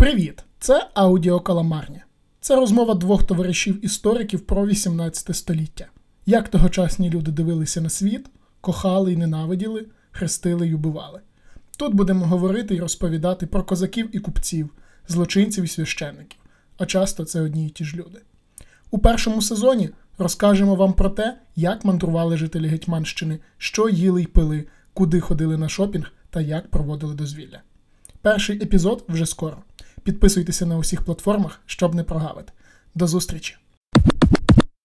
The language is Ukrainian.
Привіт! Це аудіокаламарня. Це розмова двох товаришів-істориків про 18 століття. Як тогочасні люди дивилися на світ, кохали і ненавиділи, хрестили й убивали. Тут будемо говорити і розповідати про козаків і купців, злочинців і священників, а часто це одні й ті ж люди. У першому сезоні розкажемо вам про те, як мандрували жителі Гетьманщини, що їли й пили, куди ходили на шопінг та як проводили дозвілля. Перший епізод вже скоро. Підписуйтеся на усіх платформах, щоб не прогавити. До зустрічі!